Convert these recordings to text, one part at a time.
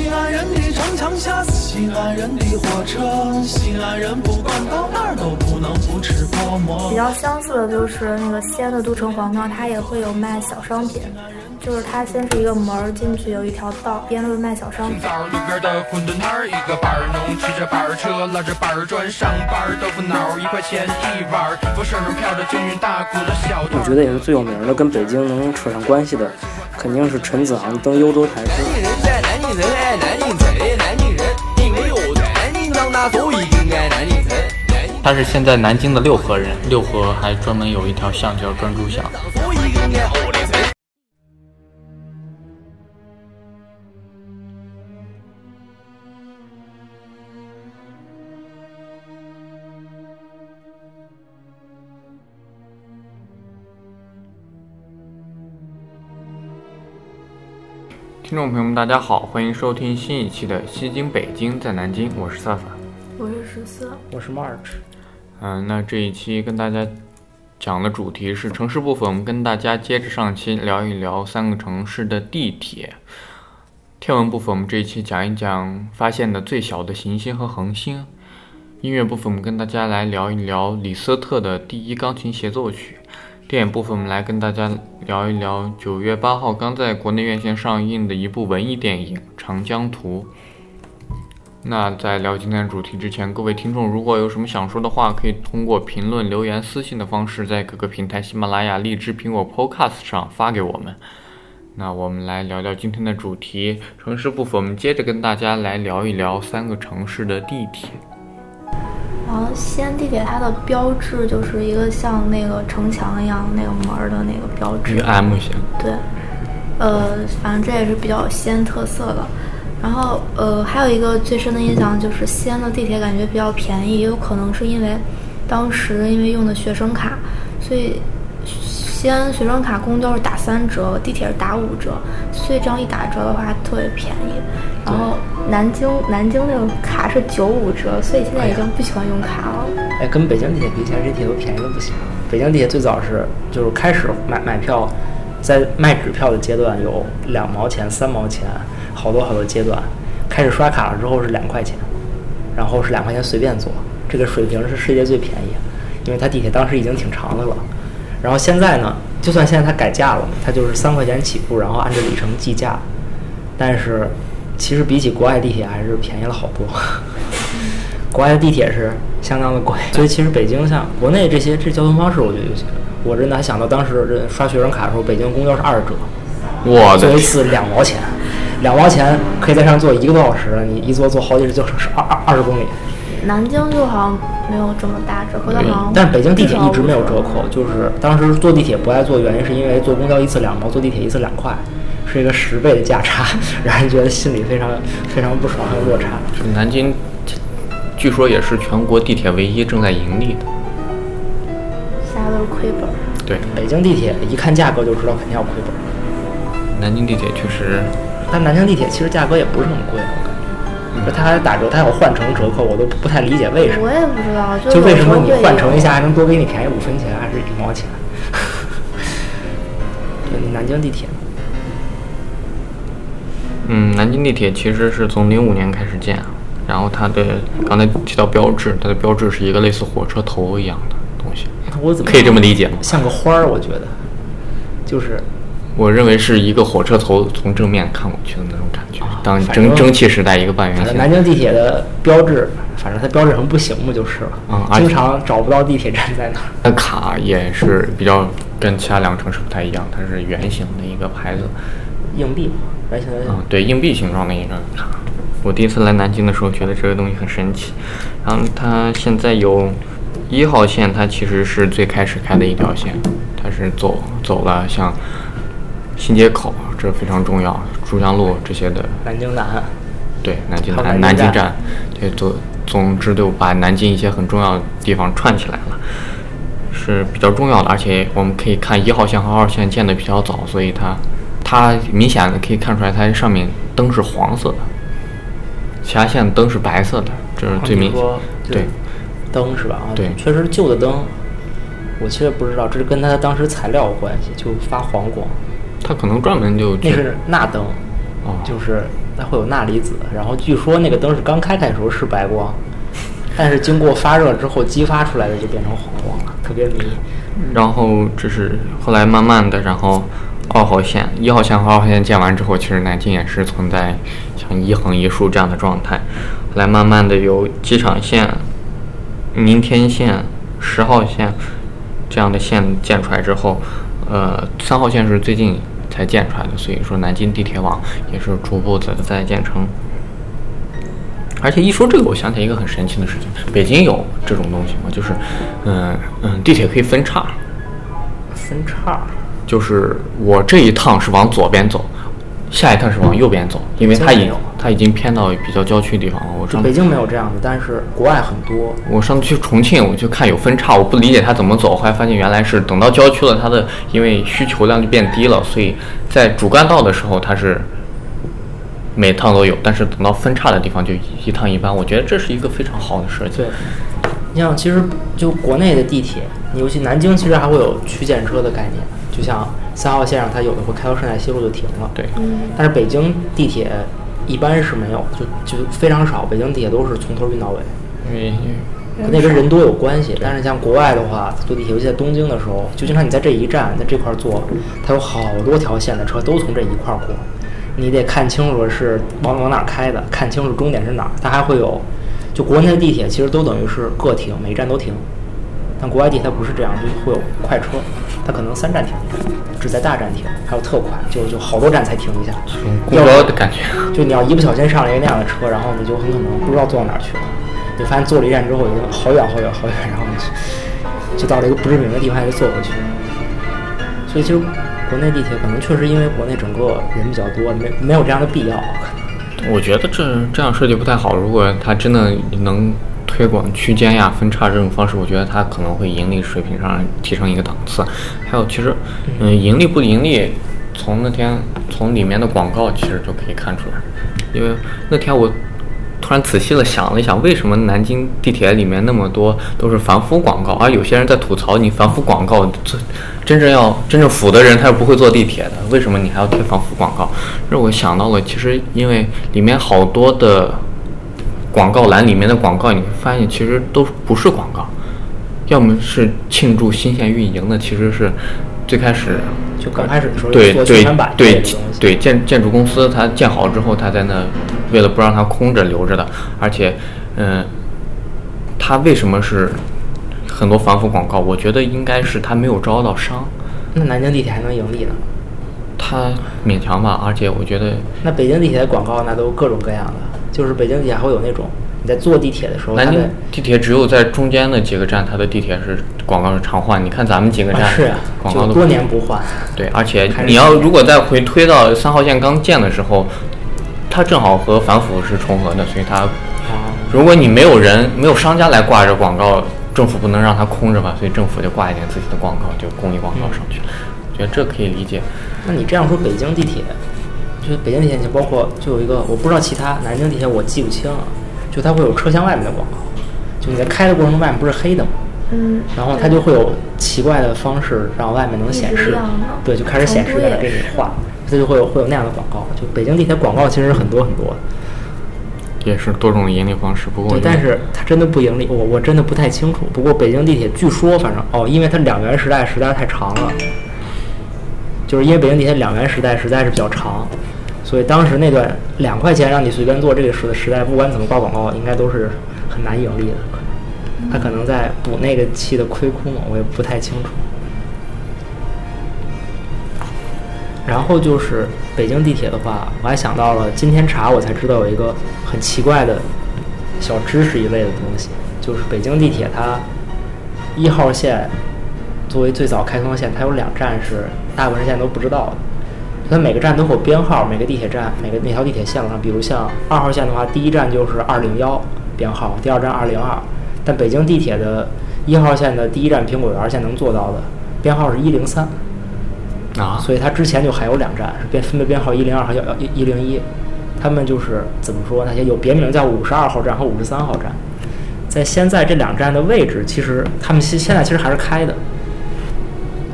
西安人的城墙下是西安人的火车，西安人不管到哪儿都不能不吃泡馍。比较相似的就是那个西安的都城隍庙，它也会有卖小商品，就是它先是一个门进去有一条道，边都是卖小商品。道路边的馄饨摊儿，一个板儿农骑着板儿车，拉着板儿砖上班儿，豆腐脑儿一块钱一碗儿，风身上飘着均匀大鼓的小。我觉得也是最有名的，跟北京能扯上关系的，肯定是陈子昂登幽州台诗。南京城，爱南京城的南京人，因为我在南京长大，所以更爱南京城。他是现在南京的六合人，六合还专门有一条巷叫专诸巷。听众朋友们，大家好，欢迎收听新一期的《西京北京在南京》，我是萨萨。我是十四，我是 March，嗯，那这一期跟大家讲的主题是城市部分，我们跟大家接着上期聊一聊三个城市的地铁。天文部分，我们这一期讲一讲发现的最小的行星和恒星。音乐部分，我们跟大家来聊一聊李斯特的第一钢琴协奏曲。电影部分，我们来跟大家聊一聊九月八号刚在国内院线上映的一部文艺电影《长江图》。那在聊今天的主题之前，各位听众如果有什么想说的话，可以通过评论、留言、私信的方式，在各个平台喜马拉雅、荔枝、苹果 Podcast 上发给我们。那我们来聊聊今天的主题城市部分，我们接着跟大家来聊一聊三个城市的地铁。然后西安地铁它的标志就是一个像那个城墙一样那个门儿的那个标志一个。M 型，对，呃，反正这也是比较有西安特色的。然后，呃，还有一个最深的印象就是西安的地铁感觉比较便宜，也有可能是因为当时因为用的学生卡，所以西安学生卡公交是打三折，地铁是打五折，所以这样一打折的话特别便宜。然后南京南京那个卡是九五折，所以现在已经不喜欢用卡了。哎，跟北京地铁比起来，这铁都便宜的不行。北京地铁最早是就是开始买买票，在卖纸票的阶段有两毛钱、三毛钱，好多好多阶段。开始刷卡了之后是两块钱，然后是两块钱随便坐，这个水平是世界最便宜，因为它地铁当时已经挺长的了。然后现在呢，就算现在它改价了，它就是三块钱起步，然后按照里程计价，但是其实比起国外地铁还是便宜了好多。国外的地铁是相当的贵，所以其实北京像国内这些这交通方式，我觉得就行。我真的还想到当时刷学生卡的时候，北京公交是二折，我坐一次两毛钱，两毛钱可以在上坐一个多小时，你一坐坐好几十就是二二二十公里。南京就好像没有这么大折扣，但好像但是北京地铁一直没有折扣，就是当时坐地铁不爱坐，原因是因为坐公交一次两毛，坐地铁一次两块，是一个十倍的价差，让人觉得心里非常非常不爽，还有落差。南京，据说也是全国地铁唯一正在盈利的。其他都是亏本儿。对，北京地铁一看价格就知道肯定要亏本，南京地铁确实，但南京地铁其实价格也不是很贵，我感觉。就它还打折，它有换乘折扣，我都不太理解为什么。我也不知道，就就为什么你换乘一下还能多给你便宜五分钱，还是一毛钱？对，南京地铁，嗯，南京地铁其实是从零五年开始建，然后它的刚才提到标志，它的标志是一个类似火车头一样的东西，我怎么可以这么理解吗？像个花儿？我觉得，就是我认为是一个火车头从正面看过去的那种感觉，当蒸蒸汽时代一个半圆反正南。京地铁的标志，反正它标志很不行不就是了。嗯经常找不到地铁站在哪儿。它卡也是比较跟其他两个城市不太一样，它是圆形的一个牌子，硬币嘛，圆形的。嗯，对，硬币形状的一个卡。我第一次来南京的时候，觉得这个东西很神奇。然后它现在有一号线，它其实是最开始开的一条线，它是走走了像新街口，这非常重要，珠江路这些的，南京南，对，南京南南京站南京站，对，总总之就把南京一些很重要的地方串起来了。是比较重要的，而且我们可以看一号线和二号线建的比较早，所以它它明显的可以看出来，它上面灯是黄色的，其他线灯是白色的，这是最明显。对，灯是吧？啊对确实旧的灯，我其实不知道，这是跟它当时材料有关系，就发黄光。它可能专门就那是钠灯，哦就是它会有钠离子，然后据说那个灯是刚开开的时候是白光，但是经过发热之后激发出来的就变成黄光了，特别迷。然后这是后来慢慢的，然后二号线、一号线和二号线建完之后，其实南京也是存在像一横一竖这样的状态。后来慢慢的有机场线、明天线、十号线这样的线建出来之后，呃，三号线是最近才建出来的，所以说南京地铁网也是逐步的在建成。而且一说这个，我想起一个很神奇的事情，北京有这种东西吗？就是，嗯嗯，地铁可以分叉，分叉，就是我这一趟是往左边走，下一趟是往右边走，因为它已它已经偏到比较郊区的地方了。我上北京没有这样的，但是国外很多。我上次去重庆，我就看有分叉，我不理解它怎么走，后来发现原来是等到郊区了，它的因为需求量就变低了，所以在主干道的时候它是每趟都有，但是等到分叉的地方就一趟一班。我觉得这是一个非常好的设计。对，你像其实就国内的地铁，尤其南京其实还会有区间车的概念，就像三号线上它有的会开到顺带西路就停了。对，但是北京地铁一般是没有，就就非常少。北京地铁都是从头运到尾，因为可能跟人多有关系。但是像国外的话，坐地铁，尤其在东京的时候，就经常你在这一站，在这块儿坐，它有好多条线的车都从这一块儿过，你得看清楚是往往哪儿开的，看清楚终点是哪儿。它还会有，就国内的地铁其实都等于是各停，每一站都停。但国外地铁它不是这样，就会有快车，它可能三站停只在大站停，还有特快，就就好多站才停一下。公交的感觉。就你要一不小心上了一个那样的车，然后你就很可能不知道坐到哪儿去了。你发现坐了一站之后已经好远好远好远，然后你就就到了一个不知名的地方，还得坐回去。所以其实国内地铁可能确实因为国内整个人比较多，没没有这样的必要。我觉得这这样设计不太好。如果它真的能推广区间呀、分叉这种方式，我觉得它可能会盈利水平上提升一个档次。还有，其实，嗯，盈利不盈利，从那天从里面的广告其实就可以看出来。因为那天我突然仔细的想了一想，为什么南京地铁里面那么多都是反腐广告，而有些人在吐槽你反腐广告，这真正要真正腐的人他是不会坐地铁的，为什么你还要贴反腐广告？让我想到了，其实因为里面好多的广告栏里面的广告，你会发现其实都不是广告，要么是庆祝新线运营的，其实是最开始就刚开始的时候对对对对，建建筑公司它建好之后，它在那为了不让它空着留着的，而且，嗯、它为什么是很多反腐广告？我觉得应该是它没有招到商，那南京地铁还能盈利呢？它勉强吧，而且我觉得那北京地铁的广告那都各种各样的，就是北京地铁还会有那种你在坐地铁的时候，它南京地铁只有在中间的几个站，它的地铁是广告是常换。你看咱们几个站，啊是啊，广告都多年不换。对，而且你要如果再回推到三号线刚建的时候，它正好和反腐是重合的，所以它啊，如果你没有人没有商家来挂着广告，政府不能让它空着吧，所以政府就挂一点自己的广告，就公益广告上去了。我觉得这可以理解。那你这样说，北京地铁，就是北京地铁，就包括就有一个，我不知道其他南京地铁我记不清了，就它会有车厢外面的广告，就你在开的过程中外面不是黑的吗？嗯，然后它就会有奇怪的方式让外面能显示对，就开始显示在那给你画，它就会有会有那样的广告。就北京地铁广告其实很多很多，也是多种盈利方式，不过对，但是它真的不盈利，我我真的不太清楚。不过北京地铁据说反正哦，因为它两元时代实在是太长了，就是因为北京地铁两元时代实在是比较长，所以当时那段两块钱让你随便坐这个时时代，不管怎么挂广告，应该都是很难盈利的。他可能在补那个期的亏空，我也不太清楚。然后就是北京地铁的话，我还想到了今天查我才知道有一个很奇怪的小知识一类的东西，就是北京地铁它一号线作为最早开通线，它有两站是大部分人现在都不知道的。它每个站都会有编号，每个地铁站每个那条地铁线路上，比如像二号线的话，第一站就是二零幺编号，第二站二零二。但北京地铁的一号线的第一站苹果园线能做到的编号是一零三。啊，所以它之前就还有两站是编分别编号一零二和幺幺一零一，他们就是怎么说那些有别名叫五十二号站和五十三号站，在现在这两站的位置，其实他们现现在其实还是开的。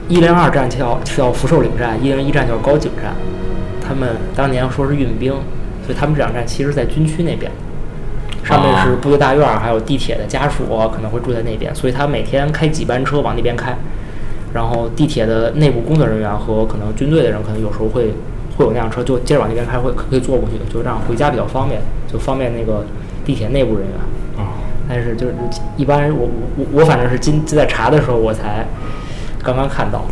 一零二站叫叫福寿岭站，一零一站叫高井站，他们当年说是运兵，所以他们这两站其实在军区那边，上面是部队大院儿，还有地铁的家属可能会住在那边，所以他每天开几班车往那边开，然后地铁的内部工作人员和可能军队的人，可能有时候会会有那辆车就接着往那边开，会可以坐过去，就这样回家比较方便，就方便那个地铁内部人员。哦，但是就是一般我我我反正是今就在查的时候我才刚刚看到，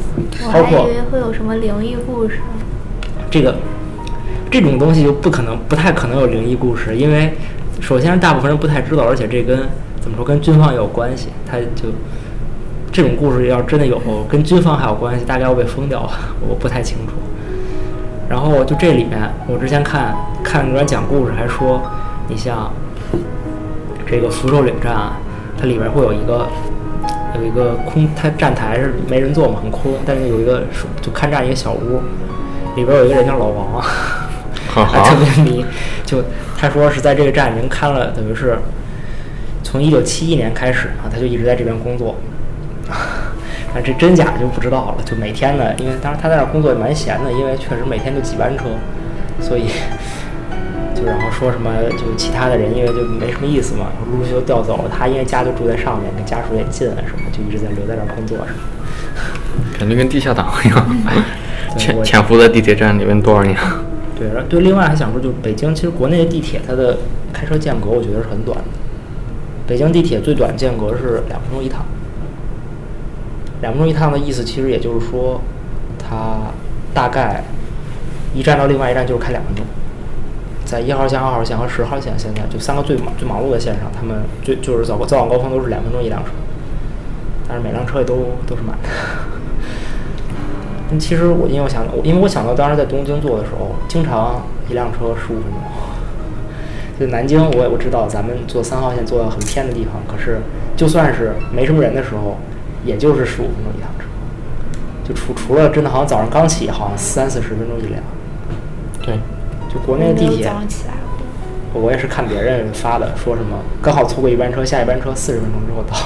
我还包括以为会有什么灵异故事。这个这种东西就不可能不太可能有灵异故事，因为首先大部分人不太知道，而且这跟怎么说跟军方也有关系，他就这种故事要真的有跟军方还有关系，大概要被封掉，我不太清楚。然后就这里面，我之前看看人讲故事还说，你像这个福寿岭站，啊它里边会有一个有一个空，它站台是没人坐嘛，很空，但是有一个就看站一个小屋，里边有一个人叫老王，好 还特，别迷。就他说是在这个站已经看了，等于是从一九七一年开始啊，他就一直在这边工作。但这真假就不知道了。就每天呢，因为当时他在那儿工作也蛮闲的，因为确实每天就几班车，所以就然后说什么就其他的人因为就没什么意思嘛，然后陆陆续续调走了。他因为家就住在上面，跟家属也近啊什么，就一直在留在这儿工作什么。感觉跟地下党一样，潜潜伏在地铁站里面多少年？对，然后对，另外还想说，就是北京其实国内的地铁它的开车间隔，我觉得是很短的。北京地铁最短间隔是两分钟一趟。两分钟一趟的意思，其实也就是说，它大概一站到另外一站就是开两分钟。在一号线、二号线和十号线，现在就三个最最忙碌的线上，他们最就是早早晚高峰都是两分钟一辆车，但是每辆车也都都是满的。嗯 其实我因为我想，因为我想到当时在东京坐的时候，经常一辆车十五分钟。就南京我我知道，咱们坐三号线坐到很偏的地方，可是就算是没什么人的时候，也就是十五分钟一趟车。就除除了真的好像早上刚起，好像三四十分钟一辆。对，就国内的地铁早，上起来。我也是看别人发的，说什么刚好错过一班车，下一班车四十分钟之后到。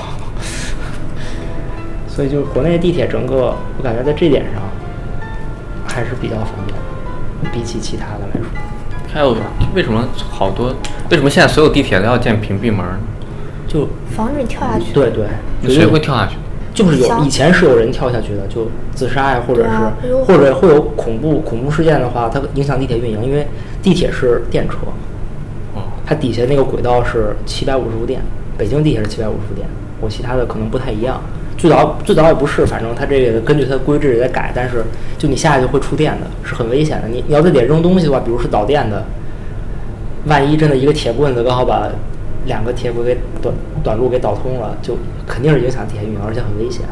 所以就是国内的地铁整个，我感觉在这点上还是比较方便的，比起其他的来说。还有为什么好多？为什么现在所有地铁都要建屏蔽门？就防止你跳下去。对对，谁会跳下去？就是有以前是有人跳下去的，就自杀呀，或者是、或者会有恐怖恐怖事件的话，它影响地铁运营，因为地铁是电车，哦，它底下那个轨道是七百五十伏电，北京地铁是七百五十伏电，我其他的可能不太一样。最早最早也不是，反正它这个根据它的规制也在改，但是就你下去会触电的，是很危险的。你你要在底下扔东西的话，比如是导电的，万一真的一个铁棍子刚好把两个铁轨给短短路给导通了，就肯定是影响地铁运营，而且很危险。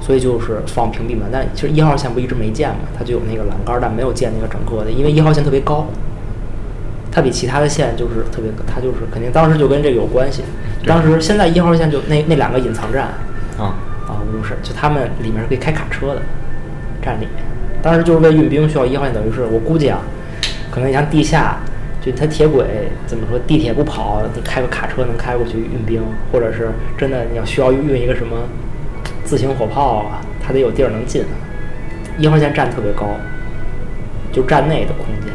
所以就是放屏蔽门，但其实一号线不一直没建嘛，它就有那个栏杆，但没有建那个整个的，因为一号线特别高，它比其他的线就是特别，它就是肯定当时就跟这个有关系。当时现在一号线就那那两个隐藏站啊，啊，不是就他们里面是可以开卡车的，站里面。当时就是为运兵需要一号线，等于是我估计啊，可能你像地下，就它铁轨怎么说，地铁不跑，你开个卡车能开过去运兵，或者是真的你要需要运一个什么自行火炮啊，它得有地儿能进。一号线站特别高，就站内的空间。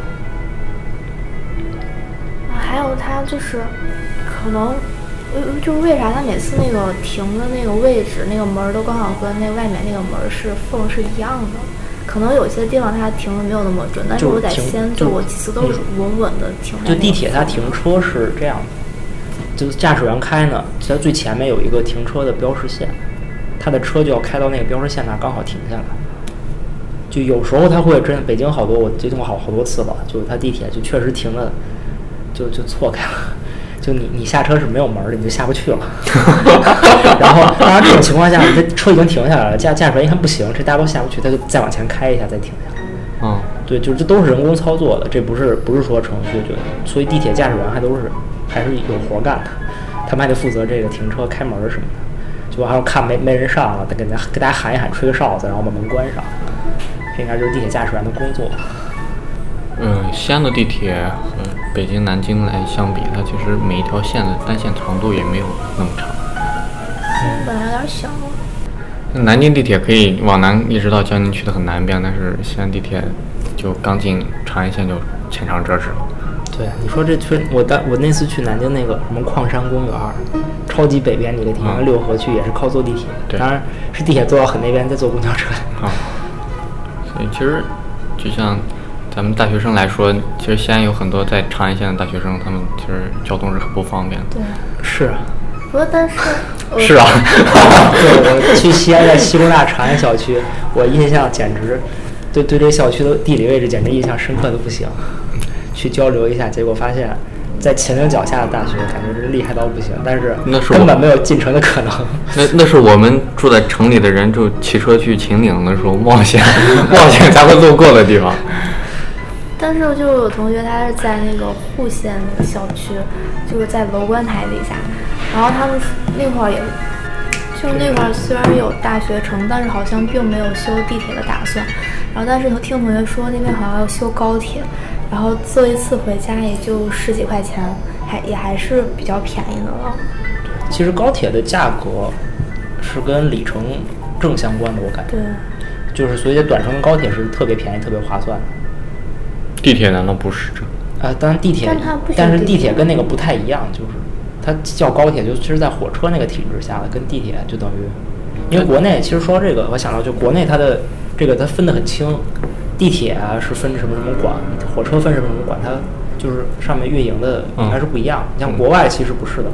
啊还有它就是可能，就是为啥它每次那个停的那个位置，那个门儿都刚好跟那外面那个门儿是缝是一样的。可能有些地方它停的没有那么准，但是我在先就西安坐过几次都是稳稳的停就地铁它停车是这样的，就是驾驶员开呢，它最前面有一个停车的标识线，他的车就要开到那个标识线那儿刚好停下来。就有时候他会真，北京好多我接触过好好多次了，就是他地铁就确实停的，就就错开了。就你你下车是没有门儿的，你就下不去了。然后当然这种情况下，你的车已经停下来了，驾驾驶员一看不行，这大家都下不去，他就再往前开一下再停下来。嗯，对，就是这都是人工操作的，这不是不是说程序对，所以地铁驾驶员还都是还是有活干的，他们还得负责这个停车、开门儿什么的，就还要看没没人上了，得给大家给大家喊一喊，吹个哨子，然后把门关上，这应该就是地铁驾驶员的工作。嗯，西安的地铁和北京、南京来相比，它其实每一条线的单线长度也没有那么长。本来有点小。南京地铁可以往南一直到江宁区的很南边，但是西安地铁就刚进长安线就浅尝辄止了。对，你说这去，我当我那次去南京那个什么矿山公园儿，超级北边的一个地方，嗯六合区也是靠坐地铁，对当然是地铁坐到很那边，再坐公交车。啊，所以其实就像咱们大学生来说，其实西安有很多在长安县的大学生，他们其实交通是很不方便的。对，是，不过但是 是啊，对我去西安的西工大长安小区，我印象简直对对这校区的地理位置简直印象深刻的不行。去交流一下，结果发现，在秦岭脚下的大学，感觉真是厉害到不行，但是那根本没有进城的可能。那那是我们住在城里的人，就骑车去秦岭的时候冒险冒险才会路过的地方。但是就有同学他是在那个户县那个小区，就是在楼观台底下，然后他们那块儿也，就是那块儿虽然有大学城，但是好像并没有修地铁的打算。然后但是听同学说那边好像要修高铁，然后坐一次回家也就十几块钱，还也还是比较便宜的了。其实高铁的价格是跟里程正相关的，我感觉，对，就是所以短程高铁是特别便宜、特别划算的。地铁难道不是这？啊，当然地铁但是地铁铁跟那个不太一样，就是它叫高铁，就其实在火车那个体制下的，跟地铁就等于，因为国内其实说到这个，我想到就国内它的这个它分得很清，地铁啊是分什么什么管，火车分什么什么管，它就是上面运营的应该是不一样。你像国外其实不是的，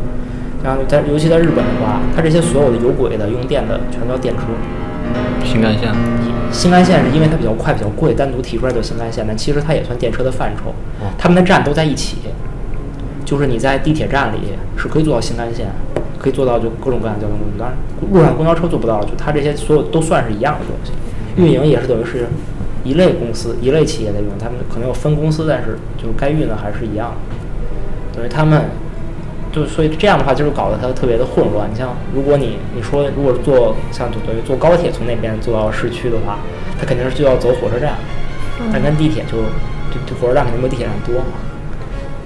像在尤其在日本的话，它这些所有的有轨的、用电的全叫电车。新干线新干线是因为它比较快、比较贵，单独提出来叫新干线，但其实它也算电车的范畴。他们的站都在一起，就是你在地铁站里是可以坐到新干线，可以做到就各种各样的交通工具。当然，路上公交车做不到了，就它这些所有都算是一样的东西。运营也是等于是一类公司、一类企业在运营，他们可能有分公司，但是就是该运的还是一样的。等于他们就所以这样的话，就是搞得它特别的混乱。你像如果你你说如果是坐像就等于坐高铁从那边坐到市区的话，它肯定是就要走火车站，但跟地铁就就就火车站肯定没有地铁站多嘛。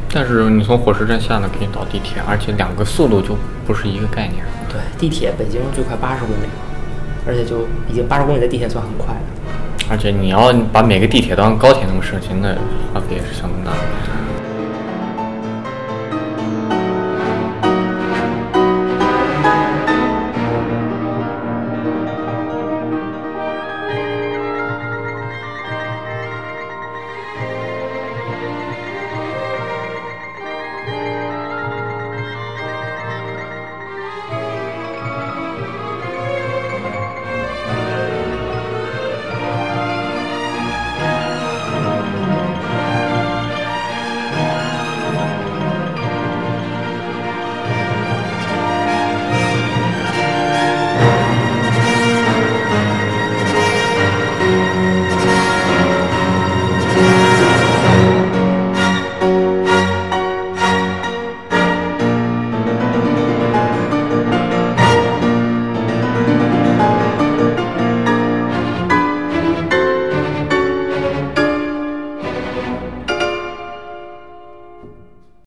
但是你从火车站下来可以到地铁，而且两个速度就不是一个概念。对，地铁北京最快八十公里，而且就已经八十公里的地铁算很快的。而且你要把每个地铁当高铁那么设计，那花费也是相当大的。